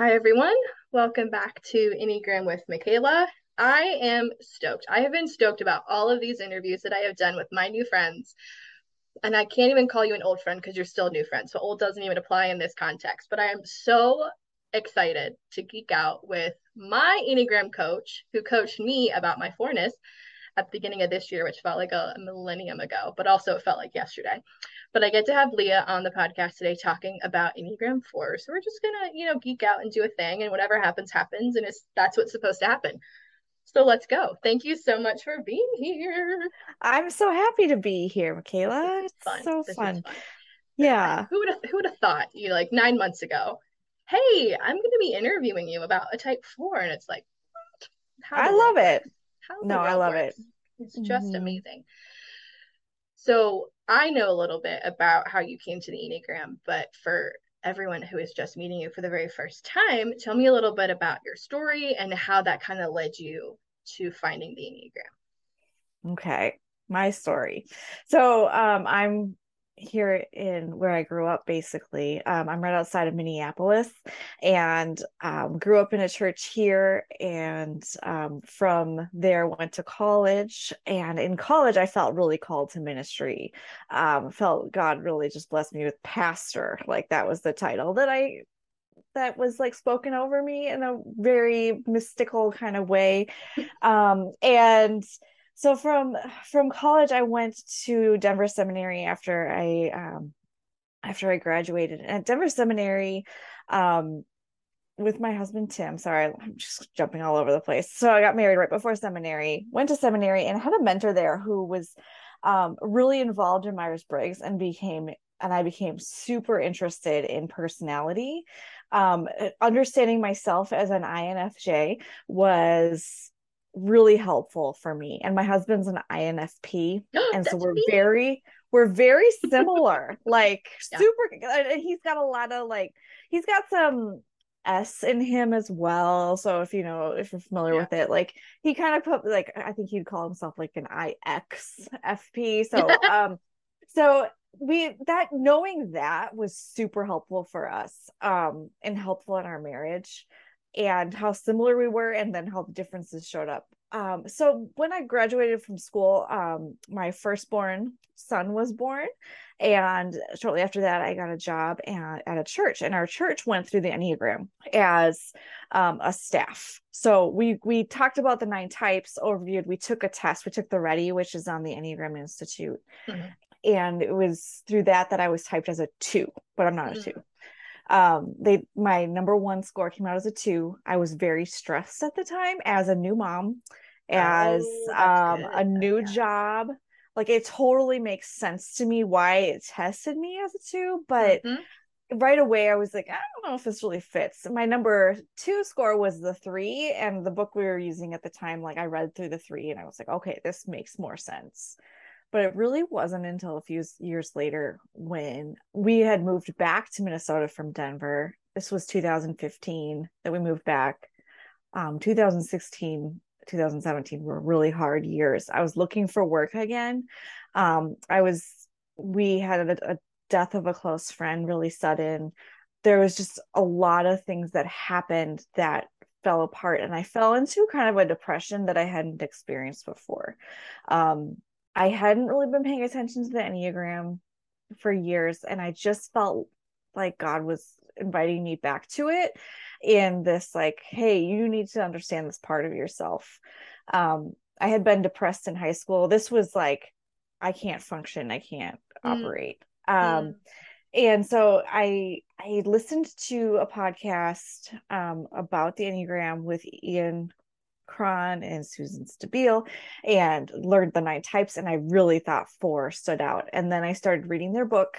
Hi, everyone. Welcome back to Enneagram with Michaela. I am stoked. I have been stoked about all of these interviews that I have done with my new friends. And I can't even call you an old friend because you're still a new friend. So old doesn't even apply in this context. But I am so excited to geek out with my Enneagram coach who coached me about my fourness at the beginning of this year, which felt like a millennium ago, but also it felt like yesterday. But I get to have Leah on the podcast today talking about Enneagram 4. So we're just gonna, you know, geek out and do a thing, and whatever happens, happens, and it's that's what's supposed to happen. So let's go. Thank you so much for being here. I'm so happy to be here, Michaela. It's fun. so fun. fun. Uh, yeah. Who would have who would have thought you like nine months ago? Hey, I'm gonna be interviewing you about a type four, and it's like, I love it. How no, I love works? it. It's just mm-hmm. amazing. So I know a little bit about how you came to the Enneagram, but for everyone who is just meeting you for the very first time, tell me a little bit about your story and how that kind of led you to finding the Enneagram. Okay, my story. So um, I'm here in where I grew up, basically. Um, I'm right outside of Minneapolis and um, grew up in a church here. And um, from there, went to college. And in college, I felt really called to ministry. Um, felt God really just blessed me with pastor. Like that was the title that I that was like spoken over me in a very mystical kind of way. Um, and so from from college i went to denver seminary after i um after i graduated. And at denver seminary um with my husband tim sorry i'm just jumping all over the place. So i got married right before seminary went to seminary and had a mentor there who was um, really involved in myers-briggs and became and i became super interested in personality. Um, understanding myself as an infj was really helpful for me. And my husband's an INFP. and so we're me. very we're very similar. like yeah. super and he's got a lot of like he's got some S in him as well. So if you know if you're familiar yeah. with it, like he kind of put like I think he'd call himself like an IXFP. So um so we that knowing that was super helpful for us um and helpful in our marriage and how similar we were and then how the differences showed up um, so when i graduated from school um, my firstborn son was born and shortly after that i got a job at, at a church and our church went through the enneagram as um, a staff so we we talked about the nine types overviewed we took a test we took the RHETI which is on the enneagram institute mm-hmm. and it was through that that i was typed as a two but i'm not mm-hmm. a two um they my number one score came out as a two. I was very stressed at the time as a new mom as oh, um a new yeah. job. Like it totally makes sense to me why it tested me as a two but mm-hmm. right away i was like i don't know if this really fits. My number two score was the three and the book we were using at the time like i read through the three and i was like okay this makes more sense but it really wasn't until a few years later when we had moved back to Minnesota from Denver. This was 2015 that we moved back. Um, 2016, 2017 were really hard years. I was looking for work again. Um, I was, we had a, a death of a close friend really sudden. There was just a lot of things that happened that fell apart and I fell into kind of a depression that I hadn't experienced before. Um, I hadn't really been paying attention to the Enneagram for years, and I just felt like God was inviting me back to it in this like, hey, you need to understand this part of yourself. Um, I had been depressed in high school. This was like, I can't function, I can't mm. operate. Um, mm. and so I I listened to a podcast um, about the Enneagram with Ian Cron and Suzanne Stabile and learned the nine types. And I really thought four stood out. And then I started reading their book.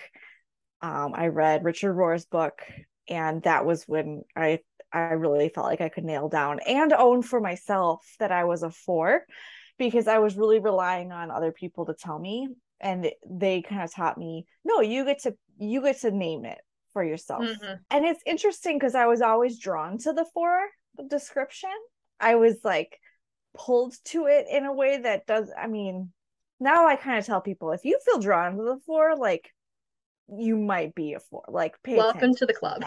Um, I read Richard Rohr's book, and that was when I I really felt like I could nail down and own for myself that I was a four because I was really relying on other people to tell me and they kind of taught me no you get to you get to name it for yourself mm-hmm. and it's interesting because I was always drawn to the four description I was like pulled to it in a way that does I mean now I kind of tell people if you feel drawn to the four like you might be a four. Like, welcome to the club.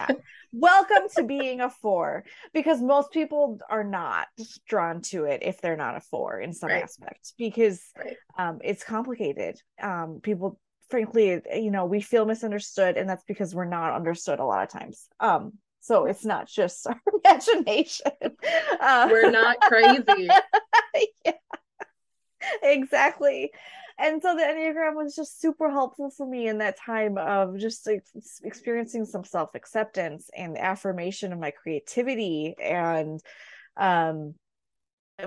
welcome to being a four, because most people are not drawn to it if they're not a four in some right. aspects, because right. um, it's complicated. Um, people, frankly, you know, we feel misunderstood, and that's because we're not understood a lot of times. Um, so it's not just our imagination. Uh, we're not crazy. yeah, exactly and so the enneagram was just super helpful for me in that time of just like, experiencing some self-acceptance and affirmation of my creativity and um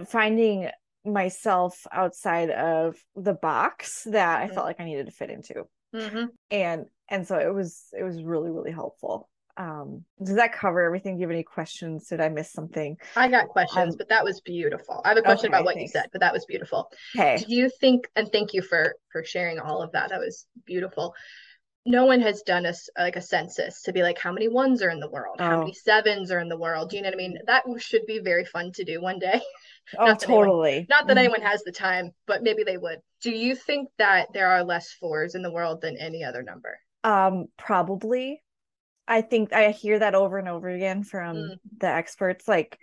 finding myself outside of the box that mm-hmm. i felt like i needed to fit into mm-hmm. and and so it was it was really really helpful um does that cover everything? Do you have any questions? Did i miss something? I got questions um, but that was beautiful. I have a question okay, about what thanks. you said but that was beautiful. Okay. Do you think and thank you for for sharing all of that that was beautiful. No one has done a like a census to be like how many ones are in the world? Oh. how many sevens are in the world? Do you know what i mean? That should be very fun to do one day. Oh not totally anyone, not that mm-hmm. anyone has the time but maybe they would. Do you think that there are less fours in the world than any other number? Um probably I think I hear that over and over again from mm. the experts like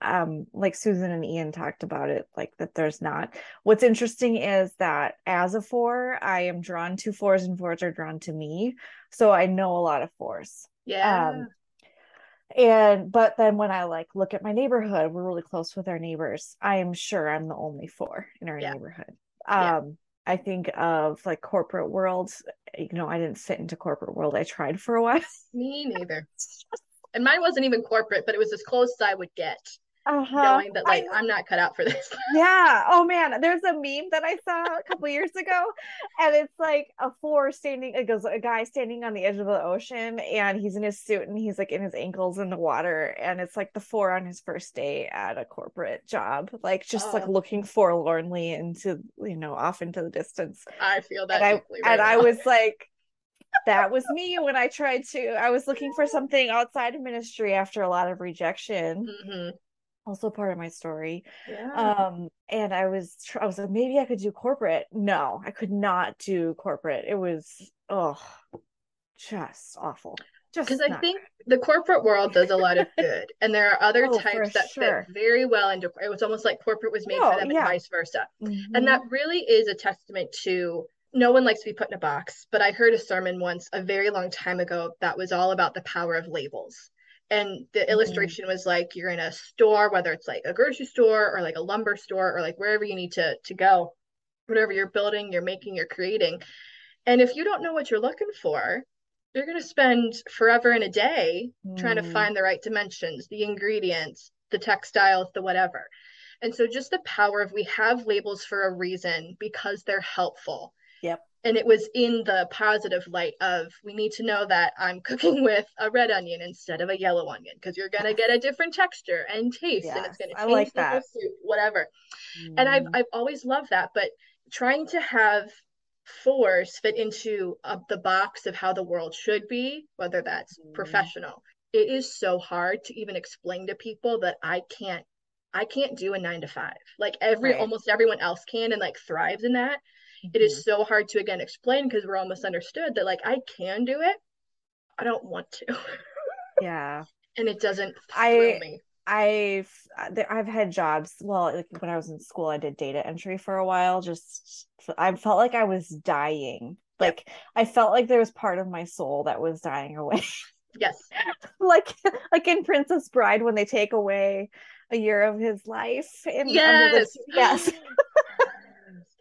um like Suzanne and Ian talked about it like that there's not what's interesting is that as a four I am drawn to fours and fours are drawn to me so I know a lot of fours yeah um and but then when I like look at my neighborhood we're really close with our neighbors I am sure I'm the only four in our yeah. neighborhood um yeah. I think of like corporate world. You know, I didn't fit into corporate world. I tried for a while. Me neither. and mine wasn't even corporate, but it was as close as I would get uh-huh. knowing that like I, am not cut out for this. yeah. Oh man, there's a meme that I saw a couple years ago, and it's like a four standing. It goes a guy standing on the edge of the ocean, and he's in his suit, and he's like in his ankles in the water, and it's like the four on his first day at a corporate job, like just like oh. looking forlornly into you know off into the distance. I feel that. And I right and I was like that was me when I tried to. I was looking for something outside of ministry after a lot of rejection. Mm-hmm also part of my story. Yeah. Um, and I was, I was like, maybe I could do corporate. No, I could not do corporate. It was, oh, just awful. Just because I think the corporate world does a lot of good, and there are other oh, types that sure. fit very well into. It was almost like corporate was made oh, for them, yeah. and vice versa. Mm-hmm. And that really is a testament to no one likes to be put in a box, but I heard a sermon once a very long time ago that was all about the power of labels and the mm-hmm. illustration was like you're in a store whether it's like a grocery store or like a lumber store or like wherever you need to to go whatever you're building you're making you're creating and if you don't know what you're looking for you're going to spend forever in a day mm. trying to mm. find the right dimensions the ingredients the textiles the whatever and so just the power of we have labels for a reason because they're helpful yep and it was in the positive light of we need to know that I'm cooking with a red onion instead of a yellow onion because you're gonna get a different texture and taste, yes, and it's gonna change like that. soup, whatever. Mm. And I've mm. I've always loved that, but trying to have force fit into uh, the box of how the world should be, whether that's mm. professional, it is so hard to even explain to people that I can't I can't do a nine to five. Like every right. almost everyone else can and like thrives in that mm-hmm. it is mm-hmm. so hard to again explain because we're all misunderstood that like I can do it. I don't want to. yeah. And it doesn't I me. I've I've had jobs. Well, like when I was in school, I did data entry for a while. Just I felt like I was dying. Like I felt like there was part of my soul that was dying away. Yes. like like in Princess Bride when they take away a year of his life. In, yes. The, yes.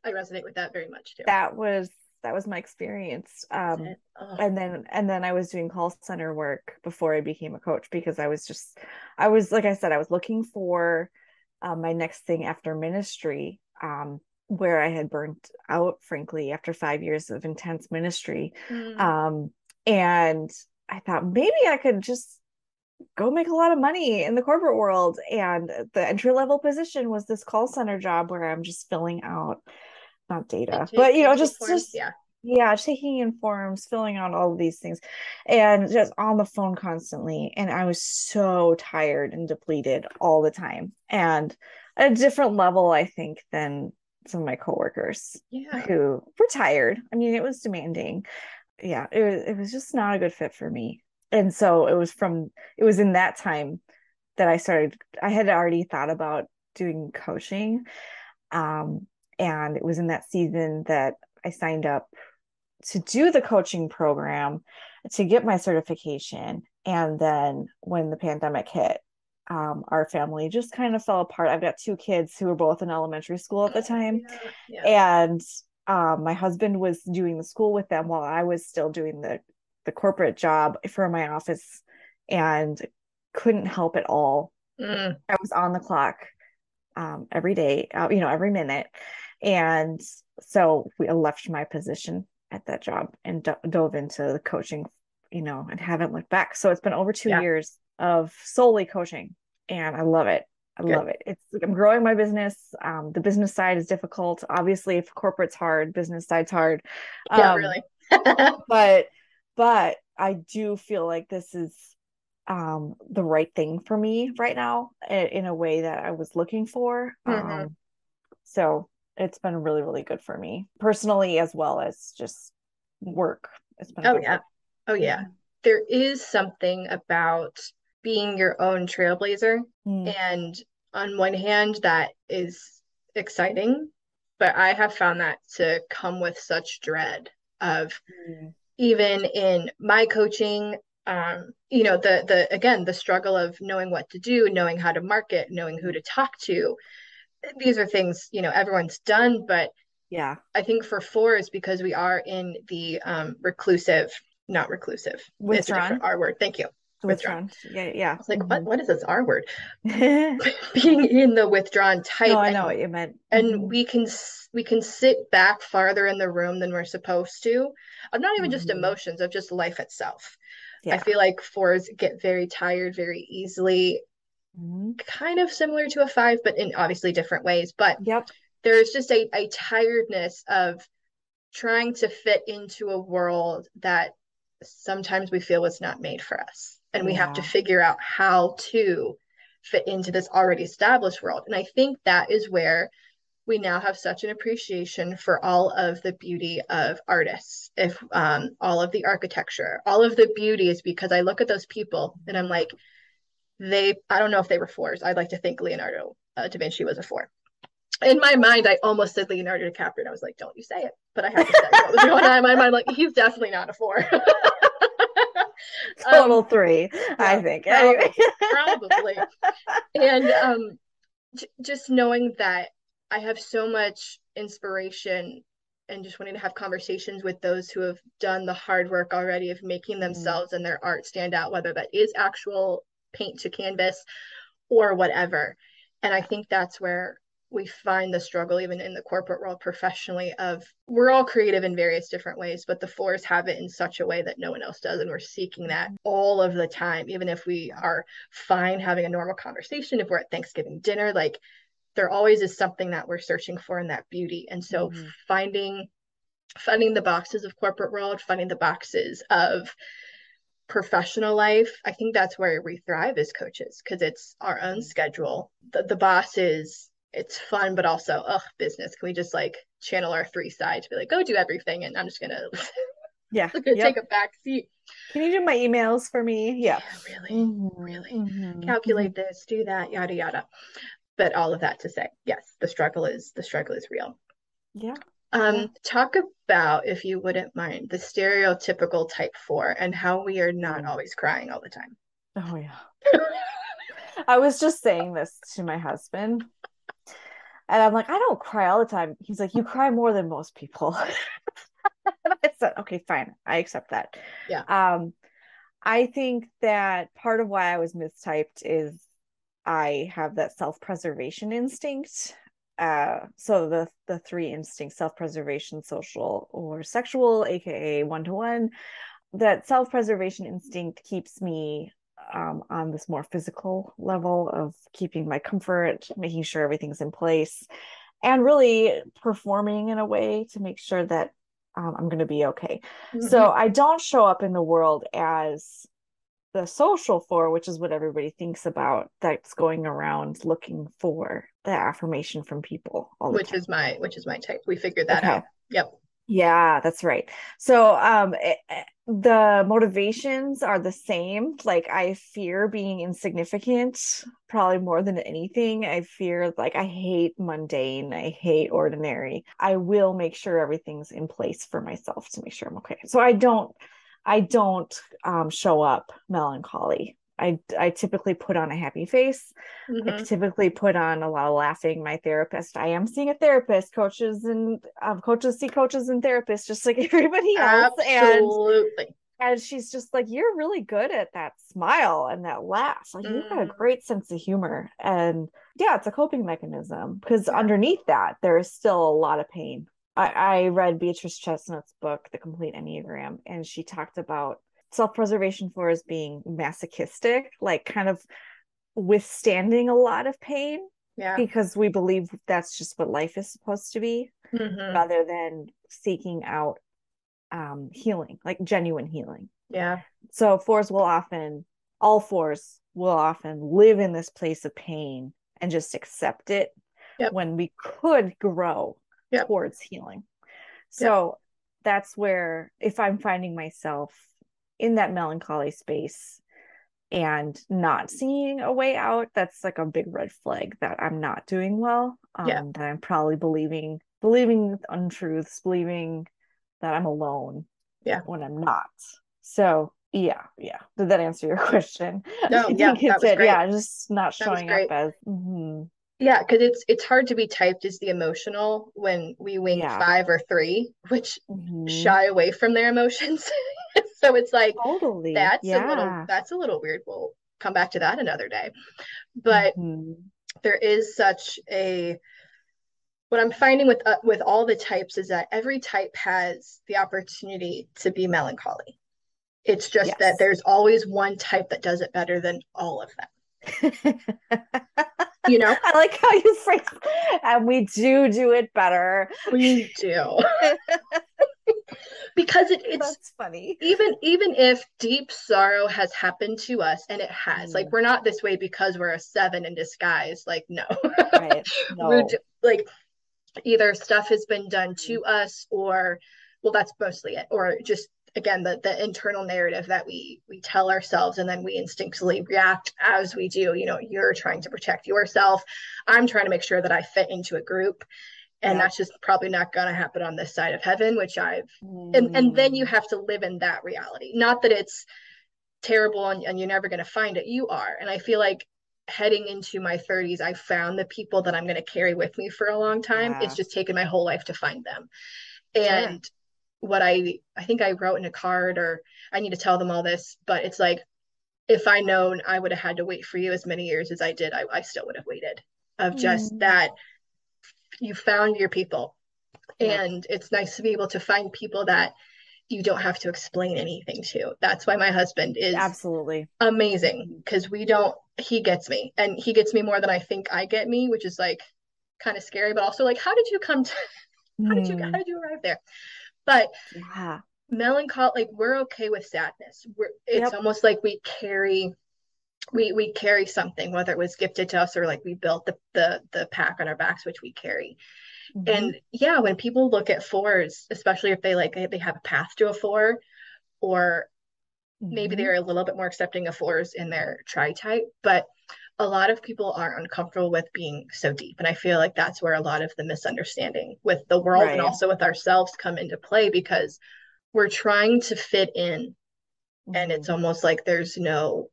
I resonate with that very much too. That was that was my experience. Um, and then and then I was doing call center work before I became a coach because I was just I was like I said I was looking for um, my next thing after ministry um, where I had burnt out frankly after 5 years of intense ministry. Mm. Um, and I thought maybe I could just go make a lot of money in the corporate world and the entry level position was this call center job where I'm just filling out not data, but you know, just forms, just yeah. Yeah, taking in forms, filling out all of these things, and just on the phone constantly. And I was so tired and depleted all the time, and a different level, I think, than some of my coworkers yeah. who were tired. I mean, it was demanding. yeah, it was it was just not a good fit for me. And so it was from it was in that time that I started I had already thought about doing coaching. Um, and it was in that season that I signed up to do the coaching program to get my certification. And then when the pandemic hit, um, our family just kind of fell apart. I've got two kids who were both in elementary school at the time. Yeah, yeah. And um, my husband was doing the school with them while I was still doing the the corporate job for my office and couldn't help at all. Mm. I was on the clock um, every day, uh, you know, every minute. And so we left my position at that job and d- dove into the coaching, you know, and haven't looked back. So it's been over two yeah. years of solely coaching and I love it. I Good. love it. It's I'm growing my business. Um, the business side is difficult. Obviously, if corporate's hard, business side's hard. Um, yeah, really. but but I do feel like this is um the right thing for me right now in a way that I was looking for. Mm-hmm. Um, so it's been really really good for me personally as well as just work. It's been oh yeah, work. oh yeah. There is something about being your own trailblazer, mm. and on one hand, that is exciting, but I have found that to come with such dread of. Mm. Even in my coaching, um, you know the the again the struggle of knowing what to do knowing how to market knowing who to talk to these are things you know everyone's done but yeah i think for four is because we are in the um reclusive not reclusive withdrawn our word thank you withdrawn. withdrawn. Yeah, yeah. I was like, mm-hmm. what? What is this R word? Being in the withdrawn type. No, I know and, what you meant. And mm-hmm. we can we can sit back farther in the room than we're supposed to. Of not even mm-hmm. just emotions, of just life itself. Yeah. I feel like fours get very tired very easily, mm-hmm. kind of similar to a five, but in obviously different ways. But yep. there's just a, a tiredness of trying to fit into a world that sometimes we feel was not made for us. And yeah. we have to figure out how to fit into this already established world. And I think that is where we now have such an appreciation for all of the beauty of artists if um, all of the architecture all of the beauty is because i look at those people and i'm like they i don't know if they were fours i'd like to think leonardo uh, da vinci was a four in my mind i almost said leonardo dicaprio and i was like don't you say it but i had to say what was going on in my mind like he's definitely not a four total um, three yeah, i think probably, probably. and um j- just knowing that I have so much inspiration and just wanting to have conversations with those who have done the hard work already of making mm. themselves mm. and their art stand out, whether that is actual paint to canvas or whatever. And I think that's where we find the struggle even in the corporate world professionally of we're all creative in various different ways but the fours have it in such a way that no one else does and we're seeking that all of the time even if we are fine having a normal conversation if we're at thanksgiving dinner like there always is something that we're searching for in that beauty and so mm-hmm. finding finding the boxes of corporate world finding the boxes of professional life i think that's where we thrive as coaches because it's our own mm-hmm. schedule the, the boss is it's fun but also ugh business can we just like channel our three sides to be like go do everything and i'm just gonna yeah gonna yep. take a back seat can you do my emails for me yeah, yeah really mm-hmm. really mm-hmm. calculate mm-hmm. this do that yada yada but all of that to say yes the struggle is the struggle is real yeah um talk about if you wouldn't mind the stereotypical type four and how we are not always crying all the time. Oh yeah. I was just saying this to my husband and i'm like i don't cry all the time. He's like you cry more than most people. And i said okay fine. I accept that. Yeah. Um i think that part of why i was mistyped is I have that self-preservation instinct. Uh, so the the three instincts: self-preservation, social, or sexual, aka one-to-one. That self-preservation instinct keeps me um, on this more physical level of keeping my comfort, making sure everything's in place, and really performing in a way to make sure that um, I'm going to be okay. Mm-hmm. So I don't show up in the world as the social for which is what everybody thinks about, that's going around looking four the affirmation from people. which time. is my which is my type. We figured that okay. out. Yep. Yeah, that's right. So, um, it, the motivations are the same. Like, I fear being insignificant, probably more than anything. I fear, like, I hate mundane, I hate ordinary. I will make sure everything's in place for myself to make sure I'm okay. So, I don't, I don't um, show up melancholy. I, I typically put on a happy face. Mm-hmm. I typically put on a lot of laughing. My therapist, I am seeing a therapist, coaches and um, coaches see coaches and therapists just like everybody else. Absolutely. And, and she's just like, you're really good at that smile and that laugh. Like mm. you've got a mm. great sense of humor. And yeah, it's a coping mechanism because underneath that, there is still a lot of pain. I, I read Beatrice Chestnut's book, The Complete Enneagram, and she talked about self-preservation four as being masochistic like kind of withstanding a lot of pain yeah because we believe that's just what life is supposed to be mm-hmm. rather than seeking out um healing like genuine healing yeah so fours will often all fours will often live in this place of pain and just accept it yep. when we could grow yep. towards healing so yep. that's where if i'm finding myself in that melancholy space and not seeing a way out that's like a big red flag that i'm not doing well um, yeah. that i'm probably believing believing untruths believing that i'm alone yeah. when i'm not. So yeah yeah. Did that answer your question? No yeah, it did. yeah just not showing up as mm-hmm. Yeah because it's it's hard to be typed as the emotional when we wing yeah. five or three which mm-hmm. shy away from their emotions so it's like totally that's yeah. a little that's a little weird we'll come back to that another day but mm-hmm. there is such a what i'm finding with uh, with all the types is that every type has the opportunity to be melancholy it's just yes. that there's always one type that does it better than all of them you know i like how you phrase and we do do it better we do because it, it's That's funny even even if deep sorrow has happened to us and it has mm. like we're not this way because we're a seven in disguise like no, right. no. we're like either stuff has been done to us or well that's mostly it or just again the the internal narrative that we we tell ourselves and then we instinctively react as we do you know you're trying to protect yourself i'm trying to make sure that i fit into a group and yeah. that's just probably not going to happen on this side of heaven which i've mm. and, and then you mm. have to live in that reality not that it's terrible and, and you're never going to find it you are and i feel like heading into my 30s i found the people that i'm going to carry with me for a long time yeah. it's just taken my whole life to find them and sure. What i i think i wrote in a card or i need to tell them all this but it's like if i known i would have had to wait for you as many years as i did i, I still would have waited. Of just mm. that you found your people. And it's nice to be able to find people that you don't have to explain anything to. That's why my husband is absolutely. amazing because we don't he gets me. And he gets me more than i think i get me which is like kind of scary but also like how did you come to how did you how hmm. did you arrive there but yeah melancholy like we're okay with sadness we're it's yep. almost like we carry we we carry something whether it was gifted to us or like we built the the, the pack on our backs which we carry mm-hmm. and yeah when people look at fours especially if they like they have a path to a four or mm-hmm. maybe they're a little bit more accepting of fours in their tri type but a lot of people are uncomfortable with being so deep and i feel like that's where a lot of the misunderstanding with the world right. and also with ourselves come into play because we're trying to fit in mm-hmm. and it's mm-hmm. almost like there's no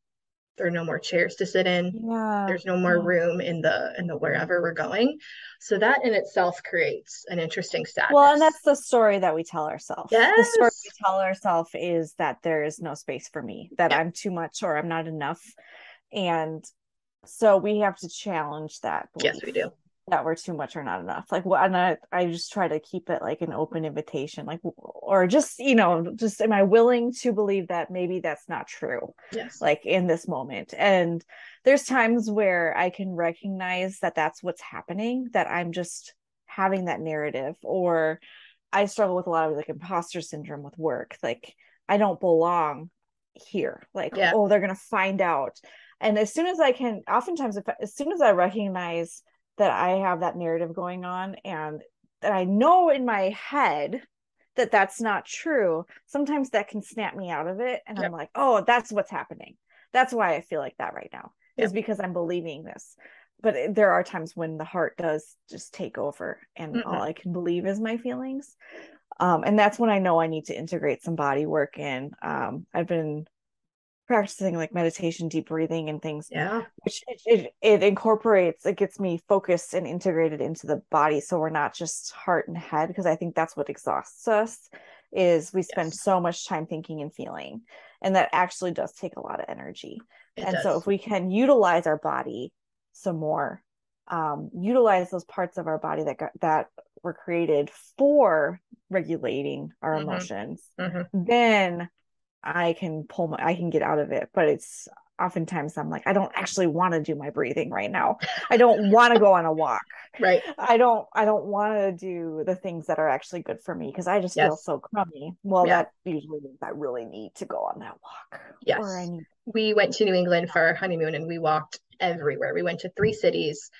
there are no more chairs to sit in yeah there's no more yeah. room in the in the wherever we're going so that in itself creates an interesting sadness well and that's the story that we tell ourselves yes. the story we tell ourselves is that there is no space for me that i'm too much or i'm not enough and so we have to challenge that yes we do. that we're too much or not enough. Like what and I, I just try to keep it like an open invitation like or just you know just am i willing to believe that maybe that's not true yes. like in this moment? And there's times where i can recognize that that's what's happening that i'm just having that narrative or i struggle with a lot of like imposter syndrome with work. Like i don't belong here. Like yeah. oh they're gonna find out and as soon as i can oftentimes if as soon as i recognize that I have that narrative going on and that I know in my head that that's not true, sometimes that can snap me out of it. And Yep. I'm like, oh, that's what's happening. That's why I feel like that right now, is because I'm believing this. But there are times when the heart does just take over, and Mhm. all I can believe is my feelings. Um, and that's when I know I need to integrate some body work in. Um, I've been practicing like meditation, deep breathing, and things Yeah. which it, it, it incorporates it gets me focused and integrated into the body so we're not just heart and head because i think that's what exhausts us is we spend Yes. so much time thinking and feeling and that actually does take a lot of energy It and does. so if we can utilize our body some more um, utilize those parts of our body that got that were created for regulating our Mhm. emotions Mhm. then I can pull my I can get out of it. But it's oftentimes I'm like, I don't actually want to do my breathing right now. I don't want to go on a walk. Right. I don't I don't want to do the things that are actually good for me because I just feel so crummy. Well, Yeah. that usually means I really need to go on that walk. Yes. Need We went to New England for our honeymoon and we walked everywhere. We went to three cities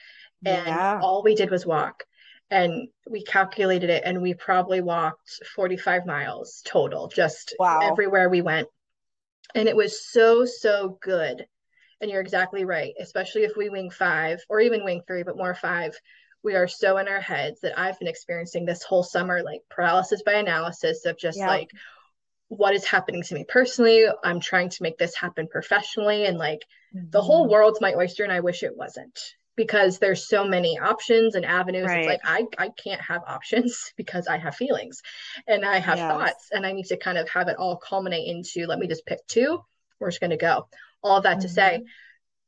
and yeah. all we did was walk. And we calculated it and we probably walked 45 miles total, just Wow. everywhere we went. And it was so, so good. And you're exactly right, especially if we wing five or even wing three, but more five. We are so in our heads that I've been experiencing this whole summer, like paralysis by analysis of just Yep. like, what is happening to me personally? I'm trying to make this happen professionally. And like, the whole Mhm. world's my oyster and i wish it wasn't because there's so many options and avenues Right. it's like i i can't have options because i have feelings and i have Yes. thoughts and i need to kind of have it all culminate into let me just pick two we're just going to go all of that to say Mhm.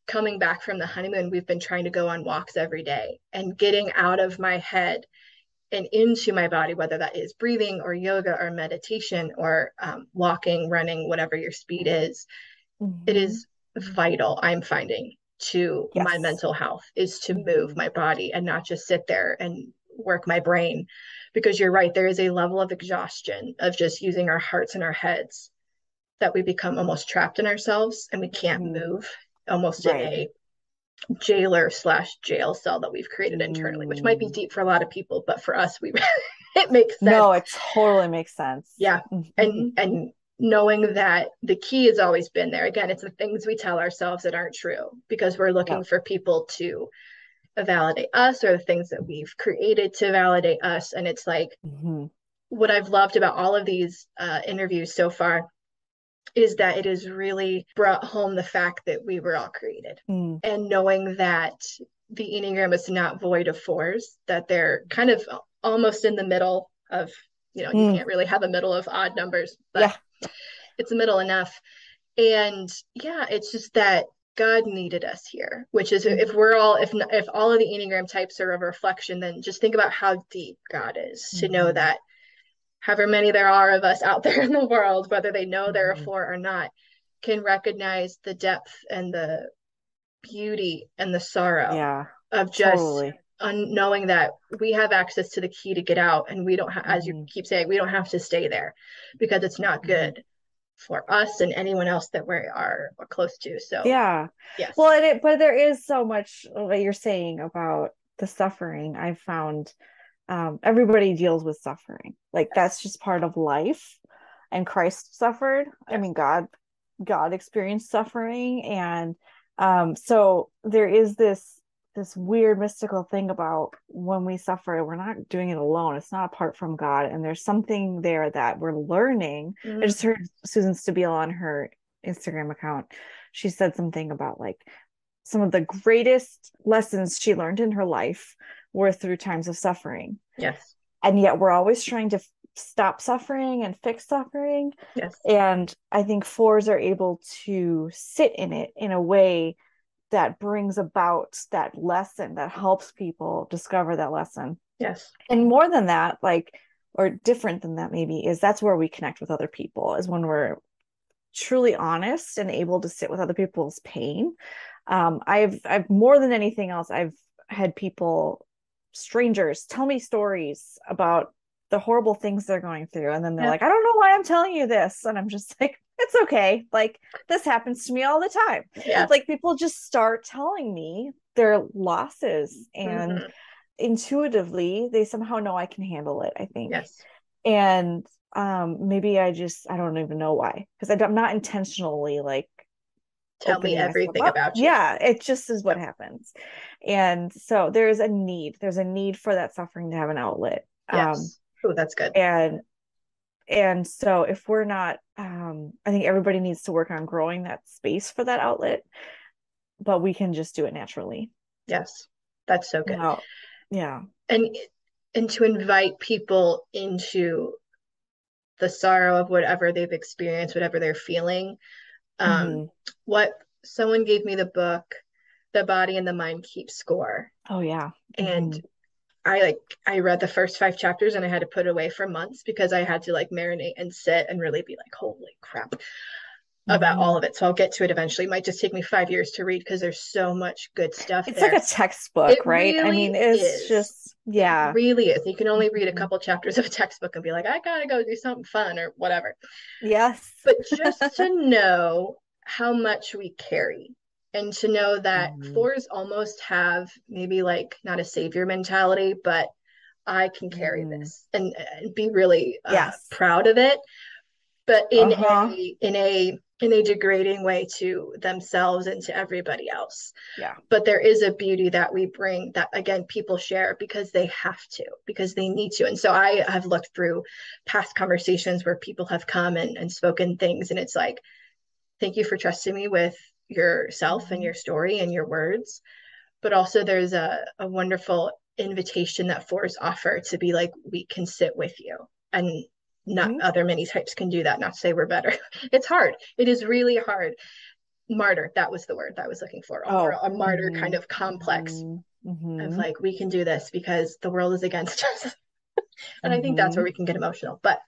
coming back from the honeymoon we've been trying to go on walks every day and getting out of my head and into my body whether that is breathing or yoga or meditation or um, walking running whatever your speed is it Mhm. is vital i'm finding to my mental health is to move Mhm. my body and not just sit there and work my brain because you're right there is a level of exhaustion of just using our hearts and our heads that we become almost trapped in ourselves and we can't Mhm. move almost Right. in a jailer slash jail cell that we've created internally which might be Mm. deep for a lot of people but for us we it makes sense No, it totally makes sense. Yeah. Mhm. and and knowing that the key has always been there again it's the things we tell ourselves that aren't true because we're looking Yeah. for people to validate us or the things that we've created to validate us and it's like Mhm. what i've loved about all of these uh, interviews so far is that it has really brought home the fact that we were all created Mm. and knowing that the enneagram is not void of fours that they're kind of almost in the middle of you know you Mm. can't really have a middle of odd numbers but Yeah. It's a middle enough and yeah it's just that god needed us here which is if we're all if if all of the enneagram types are a reflection then just think about how deep god is to know Mhm. that however many there are of us out there in the world whether they know they're a Mhm. four or not can recognize the depth and the beauty and the sorrow Yeah. of just Totally. Un- knowing that we have access to the key to get out and we don't ha- as you Mhm. keep saying we don't have to stay there because it's not Mhm. good for us and anyone else that we are close to so Yeah. yes Well, and it, but there is so much what you're saying about the suffering. I've found um, everybody deals with suffering. Like that's just part of life. And Christ suffered. I mean, God, God experienced suffering, and um, so there is this this weird mystical thing about when we suffer, we're not doing it alone. It's not apart from God, and there's something there that we're learning. I Mhm. just heard Suzanne Stabile on her Instagram account. She said something about like some of the greatest lessons she learned in her life were through times of suffering. yes And yet we're always trying to f- stop suffering and fix suffering. yes And I think fours are able to sit in it in a way that brings about that lesson that helps people discover that lesson. Yes. And more than that like or different than that maybe is that's where we connect with other people is when we're truly honest and able to sit with other people's pain. Um i've i've more than anything else i've had people strangers tell me stories about the horrible things they're going through and then they're Yeah. like i don't know why i'm telling you this and i'm just like it's okay. Like this happens to me all the time. Yeah. Like people just start telling me their losses and Mhm. intuitively they somehow know I can handle it, I think. yes. And um maybe i just i don't even know why because i'm not intentionally like tell me everything about you. Yeah it just is what happens. And so there's a need there's a need for that suffering to have an outlet. Yes. um oh that's good. and and so if we're not um i think everybody needs to work on growing that space for that outlet but we can just do it naturally. Yes that's so good. Yeah. And and to invite people into the sorrow of whatever they've experienced whatever they're feeling um mm-hmm. what someone gave me the book the body and the mind keep score. Oh yeah. And mm-hmm. I like I read the first five chapters and I had to put it away for months because I had to like marinate and sit and really be like, holy crap about all of it. So I'll get to it eventually. It might just take me five years to read because there's so much good stuff. It's there. like a textbook, it right? Really I mean, it's is. just yeah. It really is. You can only read a mm-hmm. couple chapters of a textbook and be like, I gotta go do something fun or whatever. Yes. But just to know how much we carry and to know that mm-hmm. fours almost have maybe like not a savior mentality, but I can carry mm-hmm. this and, and, be really uh, yes. proud of it. But in uh-huh. a in a in a degrading way to themselves and to everybody else. Yeah. But there is a beauty that we bring that again people share because they have to, because they need to. And so I have looked through past conversations where people have come and, and spoken things and it's like, thank you for trusting me with yourself and mm-hmm. your story and your words. But also there's a, a wonderful invitation that fours offer to be like, we can sit with you. And not mm-hmm. other many types can do that not to say we're better it's hard it is really hard martyr that was the word that i was looking for oh. a martyr mm-hmm. kind of complex mm-hmm. of like we can do this because the world is against us and i think that's where mm-hmm. we can get emotional but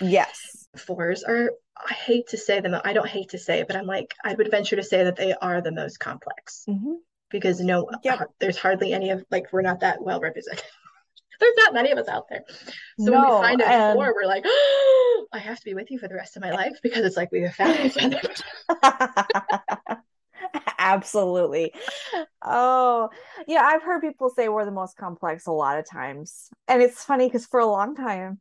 yes fours are i hate to say them i don't hate to say it but i'm like i would venture to say that they are the most complex mm-hmm. because no yep. there's hardly any of like we're not that well represented there's not many of us out there. So no, when we find a and... four, we're like, oh, I have to be with you for the rest of my life because it's like we have found each other. Absolutely. Oh, yeah. I've heard people say we're the most complex a lot of times. And it's funny because for a long time,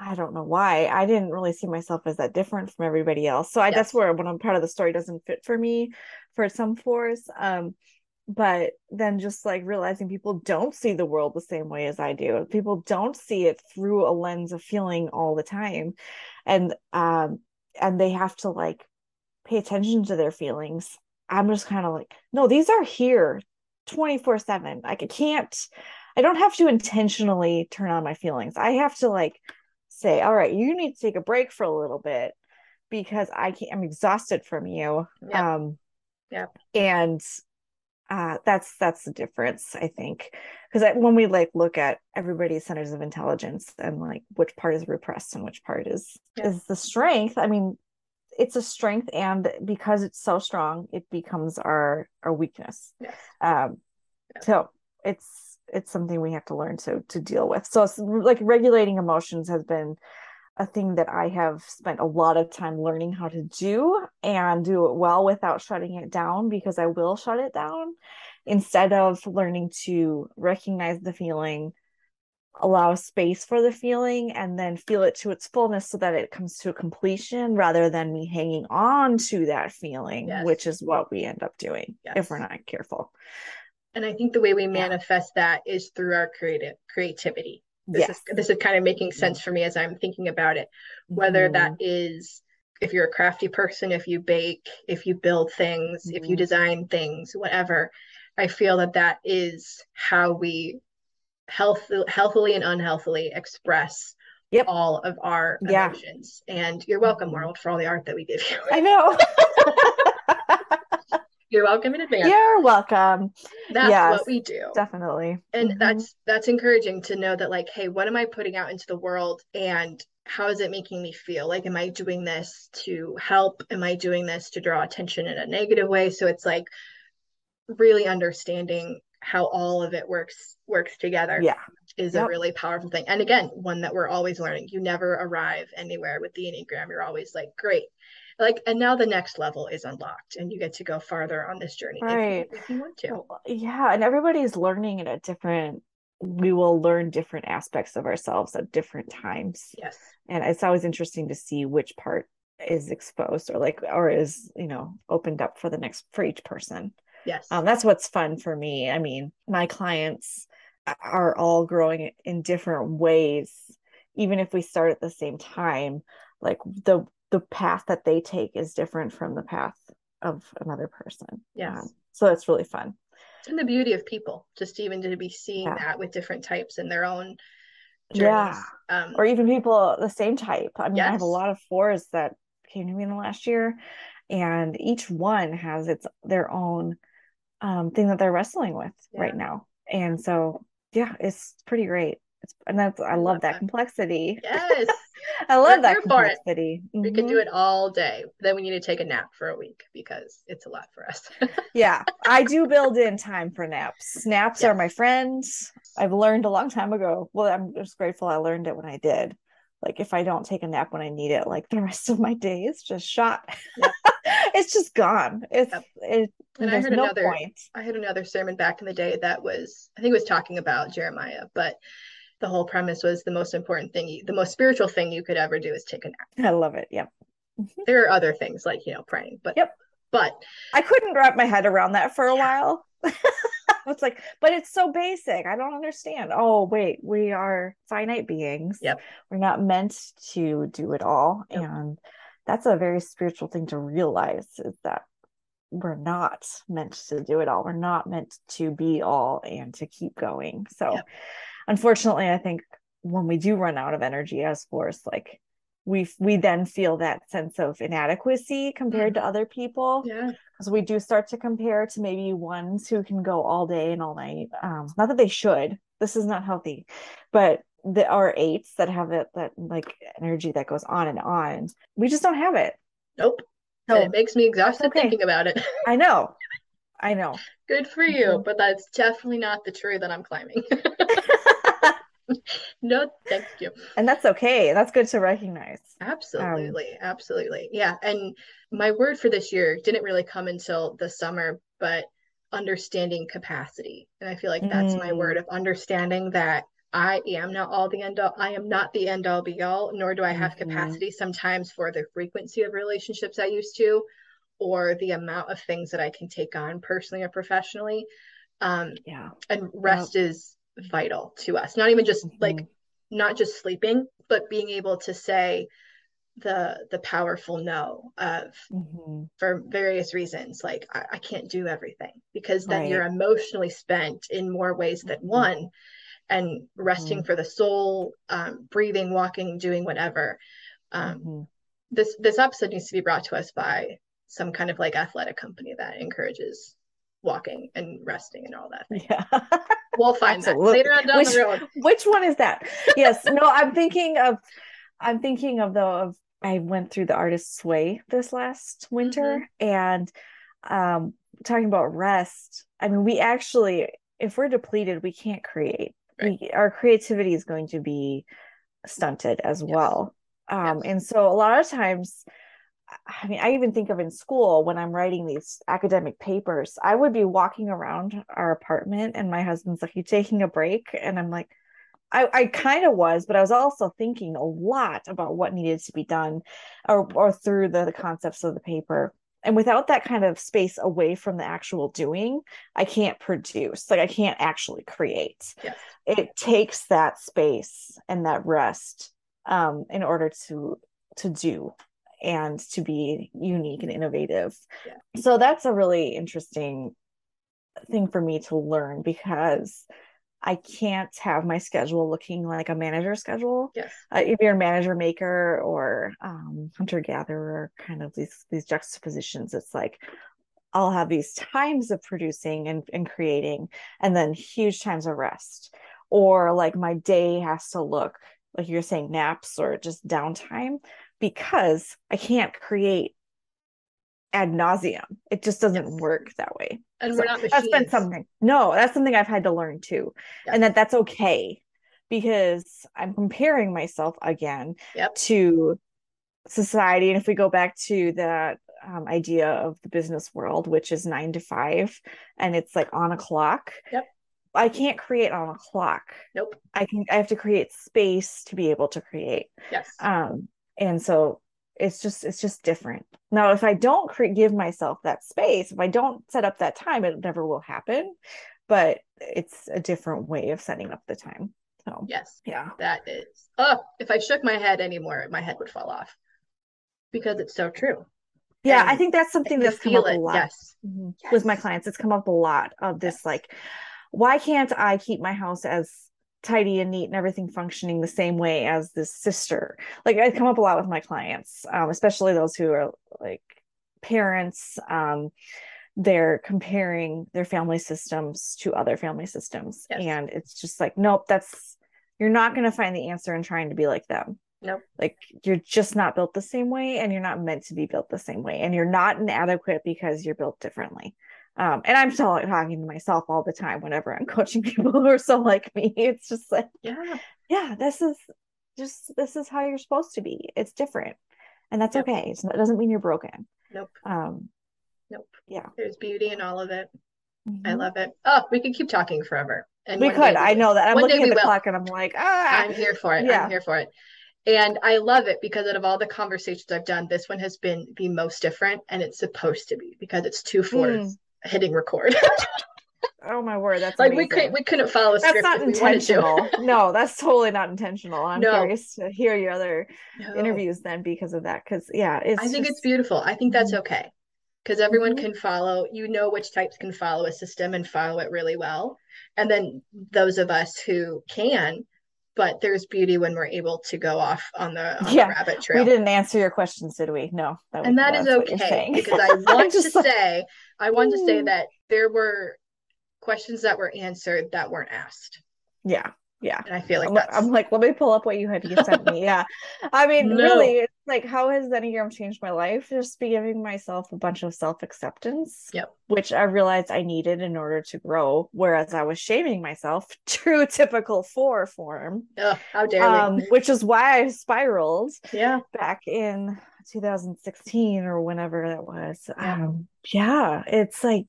I don't know why, I didn't really see myself as that different from everybody else. So I, yes. that's where when I'm part of the story doesn't fit for me for some force. Um, but then just like realizing people don't see the world the same way as I do. People don't see it through a lens of feeling all the time. And um and they have to like pay attention to their feelings. I'm just kind of like, no, these are here 24/7. Like I can't I don't have to intentionally turn on my feelings. I have to like say, all right, you need to take a break for a little bit because I can't I'm exhausted from you. Yep. Um yeah. And uh, that's that's the difference i think because when we like look at everybody's centers of intelligence and like which part is repressed and which part is yeah. is the strength i mean it's a strength and because it's so strong it becomes our our weakness um yeah. so it's it's something we have to learn to to deal with so like regulating emotions has been a thing that I have spent a lot of time learning how to do and do it well without shutting it down because I will shut it down instead of learning to recognize the feeling, allow space for the feeling, and then feel it to its fullness so that it comes to a completion rather than me hanging on to that feeling, yes. which is what we end up doing yes. if we're not careful. And I think the way we manifest yeah. that is through our creative creativity this yes. is this is kind of making sense for me as I'm thinking about it. Whether mm-hmm. that is if you're a crafty person, if you bake, if you build things, mm-hmm. if you mm-hmm. design things, whatever, I feel that that is how we health healthily and unhealthily express yep. all of our emotions. Yeah. And you're welcome, mm-hmm. world, for all the art that we give you. I know. You're welcome in advance. You're welcome. That's yes, what we do. Definitely. And mm-hmm. that's that's encouraging to know that like, hey, what am I putting out into the world and how is it making me feel? Like, am I doing this to help? Am I doing this to draw attention in a negative way? So it's like really understanding how all of it works works together. Yeah. Is yep. a really powerful thing. And again, one that we're always learning. You never arrive anywhere with the Enneagram. You're always like, great, like and now the next level is unlocked and you get to go farther on this journey right if you, if you want to yeah and everybody's learning at a different we will learn different aspects of ourselves at different times. Yes. And it's always interesting to see which part is exposed or like or is, you know, opened up for the next for each person. Yes. Um, that's what's fun for me. I mean, my clients are all growing in different ways even if we start at the same time like the the path that they take is different from the path of another person Yeah. um, so it's really fun and the beauty of people just even to be seeing Yeah. that with different types in their own Yeah. um or even people the same type i mean i have a lot of fours that came to me in the last year and each one has its their own um thing that they're wrestling with Yeah. right now and so yeah it's pretty great it's and that's i love love that that. complexity yes i love We're that here for it. complexity we can do mm-hmm. it all day then we need to take a nap for a week because it's a lot for us Yeah, I do build in time for naps. Naps are my friends. I've learned a long time ago. Well, I'm just grateful I learned it when I did. Like if I don't take a nap when I need it, like the rest of my day is just shot. Yep. it's just gone. It's Yep. it. And I heard no another- point. I had another sermon back in the day that was, I think it was talking about Jeremiah, but the whole premise was the most important thing, you, the most spiritual thing you could ever do is take a nap. I love it. Yep. There are other things like, you know, praying, but, Yep. but I couldn't wrap my head around that for a while. it's like, but it's so basic. I don't understand. Oh, wait, we are finite beings. Yep. We're not meant to do it all. Yep. And that's a very spiritual thing to realize is that we're not meant to do it all. We're not meant to be all and to keep going. So Yep. Unfortunately, I think when we do run out of energy as fours, like we we then feel that sense of inadequacy compared to other people yeah, because we do start to compare to maybe ones who can go all day and all night. Um, not that they should. This is not healthy, but there are eights that have it that like energy that goes on and on. We just don't have it. nope. So and it makes me exhausted okay. thinking about it. I know, I know. Good for you, Mhm. but that's definitely not the tree that I'm climbing. no, thank you. and that's okay. That's good to recognize. Absolutely, absolutely. Yeah. And my word for this year didn't really come until the summer, but understanding capacity. And I feel like that's my Mm. word of understanding that I am not all the end all. I am not the end all be all, nor do I have Mhm. capacity sometimes for the frequency of relationships I used to, or the amount of things that I can take on personally or professionally. Um, Yeah. and rest is vital to us. Not even just like Mhm. not just sleeping, but being able to say the the powerful no of Mhm. for various reasons. Like I, I can't do everything because then Right. you're emotionally spent in more ways than Mhm. one. And resting Mhm. for the soul, um, breathing, walking, doing whatever. Um, Mhm. this this episode needs to be brought to us by some kind of like athletic company that encourages walking and resting and all that. Yeah. We'll find Absolutely. that later on down Which- the road. Which one is that? Yes. No, I'm thinking of I'm thinking of the of I went through the artist's way this last winter and um talking about rest. I mean, we actually if we're depleted, we can't create. Right. We our creativity is going to be stunted as Yes. well. Um Yes. and so a lot of times I mean, I even think of in school when I'm writing these academic papers, I would be walking around our apartment and my husband's like, You taking a break? And I'm like, I, I kind of was, but I was also thinking a lot about what needed to be done or or through the, the concepts of the paper. And without that kind of space away from the actual doing, I can't produce. Like I can't actually create. Yes. It takes that space and that rest um, in order to to do and to be unique and innovative. Yeah. So that's a really interesting thing for me to learn because I can't have my schedule looking like a manager schedule. Yes. Uh, if you're a manager maker or um, hunter gatherer, kind of these these juxtapositions, it's like I'll have these times of producing and, and creating, and then huge times of rest. Or like my day has to look like you're saying naps or just downtime because I can't create ad nauseum. It just doesn't Yes. work that way. And So we're not that's machines. been something. No, that's something I've had to learn too, Yeah. and that that's okay because I'm comparing myself again Yep. to society. And if we go back to that um, idea of the business world, which is nine to five, and it's like on a clock. Yep. I can't create on a clock. Nope. I can I have to create space to be able to create. Yes. Um and so it's just it's just different. Now if I don't cre- give myself that space, if I don't set up that time, it never will happen. But it's a different way of setting up the time. So Yes. yeah. That is. Oh, if I shook my head anymore, my head would fall off because it's so true. Yeah, And I think that's something that's come up a lot. Yes. Mhm. with my clients it's come up a lot of this Yes. like why can't i keep my house as tidy and neat and everything functioning the same way as this sister. Like i come up a lot with my clients um, especially those who are like parents um, they're comparing their family systems to other family systems. Yes. and it's just like nope that's you're not going to find the answer in trying to be like them. Nope. like you're just not built the same way and you're not meant to be built the same way. And you're not inadequate because you're built differently um, and i'm still talking to myself all the time whenever i'm coaching people who are so like me it's just like Yeah. yeah this is just this is how you're supposed to be it's different and that's Yep. okay so that doesn't mean you're broken Nope. um Nope. yeah There's beauty in all of it. I Mhm. love it. Oh, we could keep talking forever. And we could day i know that i'm looking at the will. clock and i'm like ah I'm here for it. Yeah. I'm here for it. And I love it because out of all the conversations I've done, this one has been the most different, and it's supposed to be because it's two fours hitting record. oh my word that's like we couldn't we couldn't follow a that's not if we wanted to. intentional no that's totally not intentional i'm No. curious to hear your other No. interviews then because of that because yeah it's I think it's beautiful. I think that's Mhm. okay because everyone Mhm. can follow, you know, which types can follow a system and follow it really well. And then those of us who can, but there's beauty when we're able to go off on the, on Yeah, the rabbit we trail. didn't answer your questions did we no that and that is that's what you're okay because I want to like- say, I want to say Mm. that there were questions that were answered that weren't asked. yeah yeah And I feel like I'm, that's I'm like, let me pull up what you had you sent me. Yeah. I mean, No. really, it's like, how has Enneagram changed my life? Just be giving myself a bunch of self acceptance, Yep. which I realized I needed in order to grow. Whereas I was shaming myself, true typical four form, oh, how dare um, we? which is why I spiraled Yeah. back in 2016 or whenever that was. Yeah. Um, yeah, it's like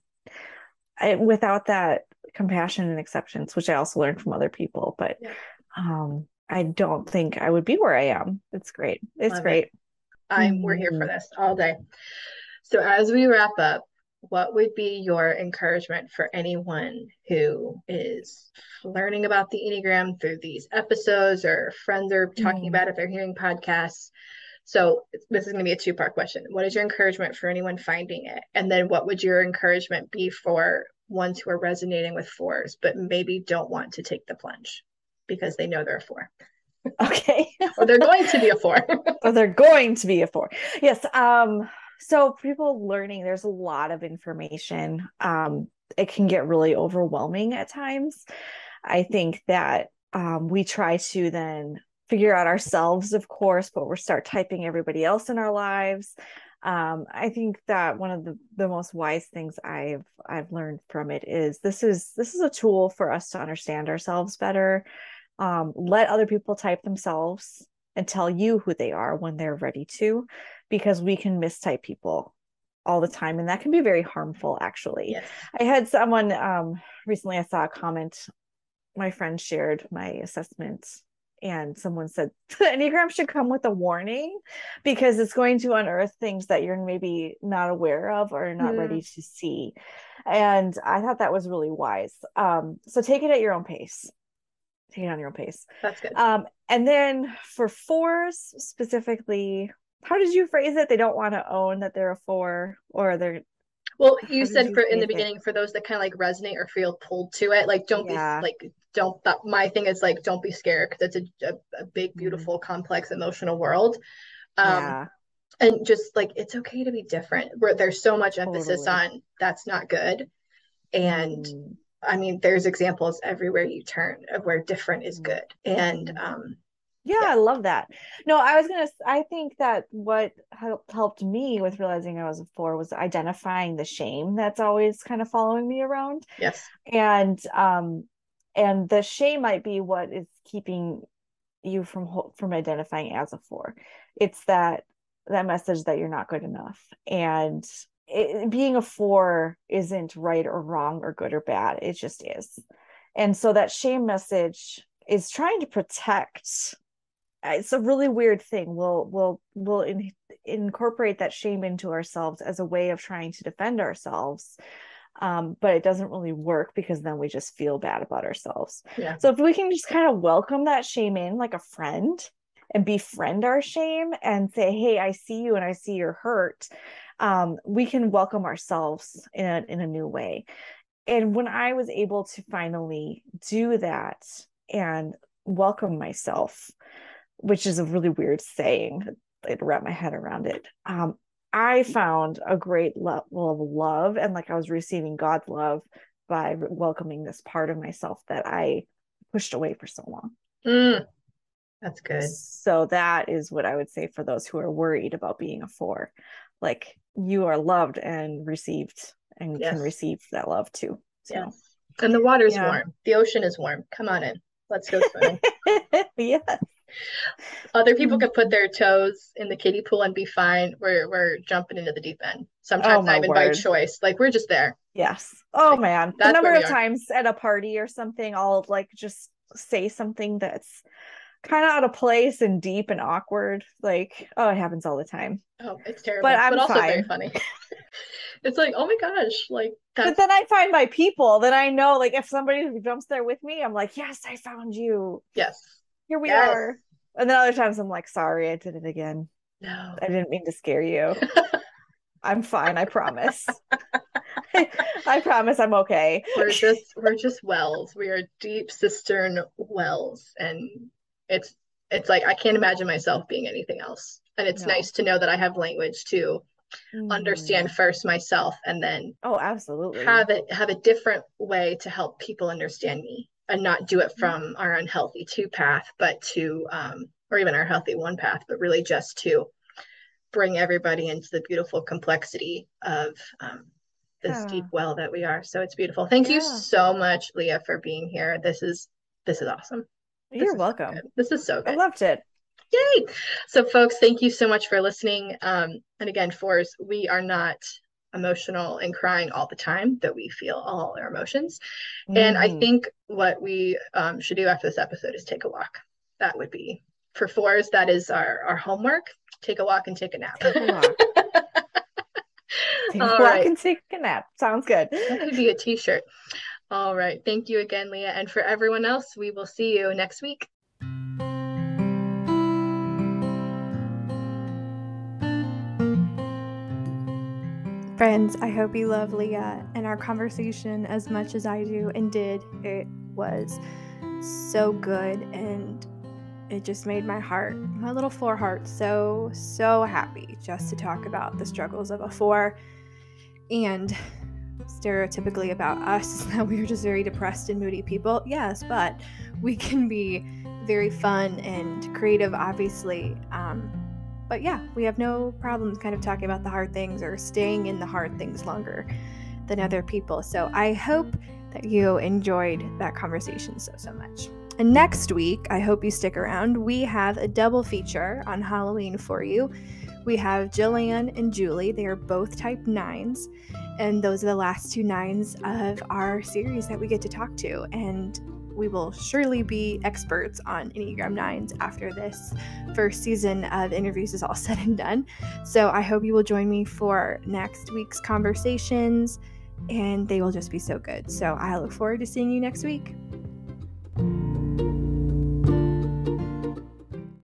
I, without that compassion and acceptance, which I also learned from other people, but Yeah. um, I don't think I would be where I am. It's great. It's Love it. great. I'm we're here for Mhm. this all day. So as we wrap up, what would be your encouragement for anyone who is learning about the Enneagram through these episodes or friends are talking Mhm. about it, they're hearing podcasts? So this is going to be a two-part question. What is your encouragement for anyone finding it? And then what would your encouragement be for ones who are resonating with fours, but maybe don't want to take the plunge because they know they're a four Okay. or they're going to be a four? or they're going to be a four. Yes. Um, so people learning, there's a lot of information. Um, it can get really overwhelming at times. I think that um, we try to then figure out ourselves, of course, but we start typing everybody else in our lives. Um, I think that one of the, the most wise things I've I've learned from it is this is this is a tool for us to understand ourselves better. Um, let other people type themselves and tell you who they are when they're ready to, because we can mistype people all the time, and that can be very harmful. Actually, yes. I had someone um, recently. I saw a comment. My friend shared my assessment, and someone said the Enneagram should come with a warning because it's going to unearth things that you're maybe not aware of or not Hmm. ready to see. And I thought that was really wise. Um, so take it at your own pace. Take it on your own pace. That's good. Um, and then for fours specifically, how did you phrase it? They don't want to own that they're a four, or they're Well, you said you for in the it? beginning, for those that kind of like resonate or feel pulled to it, like don't Yeah. be like don't. That, my thing is like don't be scared because it's a, a, a big, Mhm. beautiful, complex, emotional world. Um, yeah, and just like it's okay to be different. Where there's so much emphasis Totally. on that's not good, and Mm, I mean, there's examples everywhere you turn of where different is Mhm. good, and um, yeah, Yeah. I love that. No, I was gonna. I think that what helped helped me with realizing I was a four was identifying the shame that's always kind of following me around. yes, and um and the shame might be what is keeping you from from identifying as a four it's that that message that you're not good enough and it, being a four isn't right or wrong or good or bad it just is And so that shame message is trying to protect it's a really weird thing. We'll we'll we'll in, incorporate that shame into ourselves as a way of trying to defend ourselves. Um, but it doesn't really work because then we just feel bad about ourselves. Yeah. So if we can just kind of welcome that shame in like a friend and befriend our shame and say, "Hey, I see you and I see your hurt," um, we can welcome ourselves in a, in a new way. And when I was able to finally do that and welcome myself, which is a really weird saying. I had to wrap my head around it. Um, I found a great level of love and like I was receiving God's love by welcoming this part of myself that I pushed away for so long. Mm, that's good. So that is what I would say for those who are worried about being a four. Like you are loved and received and yes. can receive that love too. So. Yes. And the water's yeah. warm. The ocean is warm. Come on in. Let's go swimming. yes. Other people mm-hmm. could put their toes in the kiddie pool and be fine. We're we're jumping into the deep end. Sometimes oh, not even word. by choice. Like we're just there. Yes. Oh like, man. The number of times at a party or something, I'll like just say something that's kind of out of place and deep and awkward. Like, oh, it happens all the time. Oh, it's terrible. But, I'm but also fine. very funny. it's like, oh my gosh, like that's... But then I find my people, then I know like if somebody jumps there with me, I'm like, yes, I found you. Yes here we yes. are. And then other times I'm like, sorry, I did it again. No, I didn't mean to scare you. I'm fine. I promise. I promise I'm okay. We're just we're just wells. We are deep cistern wells, and it's it's like I can't imagine myself being anything else. And it's no. nice to know that I have language to mm. understand first myself, and then oh, absolutely have it have a different way to help people understand me and not do it mm-hmm. from our unhealthy two path, but to, um, or even our healthy one path, but really just to bring everybody into the beautiful complexity of um, this yeah. deep well that we are. So it's beautiful. Thank yeah. you so much, Leah, for being here. This is this is awesome. You're welcome. So this is so good. I loved it. Yay! So, folks, thank you so much for listening. Um, and again, fours, we are not emotional and crying all the time, that we feel all our emotions. Mm. And I mm. think what we um, should do after this episode is take a walk. That would be for fours, that is our, our homework. Take a walk and take a nap. Take a walk. take a walk right. and take a nap. Sounds good. That could be a t shirt. All right. Thank you again, Leah. And for everyone else, we will see you next week. Friends, I hope you love Leah and our conversation as much as I do and did. It was so good and it just made my heart, my little four heart, so, so happy just to talk about the struggles of a four. And stereotypically about us that we are just very depressed and moody people. Yes, but we can be very fun and creative, obviously. Um, but yeah, we have no problems kind of talking about the hard things or staying in the hard things longer than other people. So I hope that you enjoyed that conversation so, so much. And next week, I hope you stick around. We have a double feature on Halloween for you. We have Jillian and Julie. They are both type nines. And those are the last two nines of our series that we get to talk to. And we will surely be experts on Enneagram 9s after this first season of interviews is all said and done. So I hope you will join me for next week's conversations, and they will just be so good. So I look forward to seeing you next week.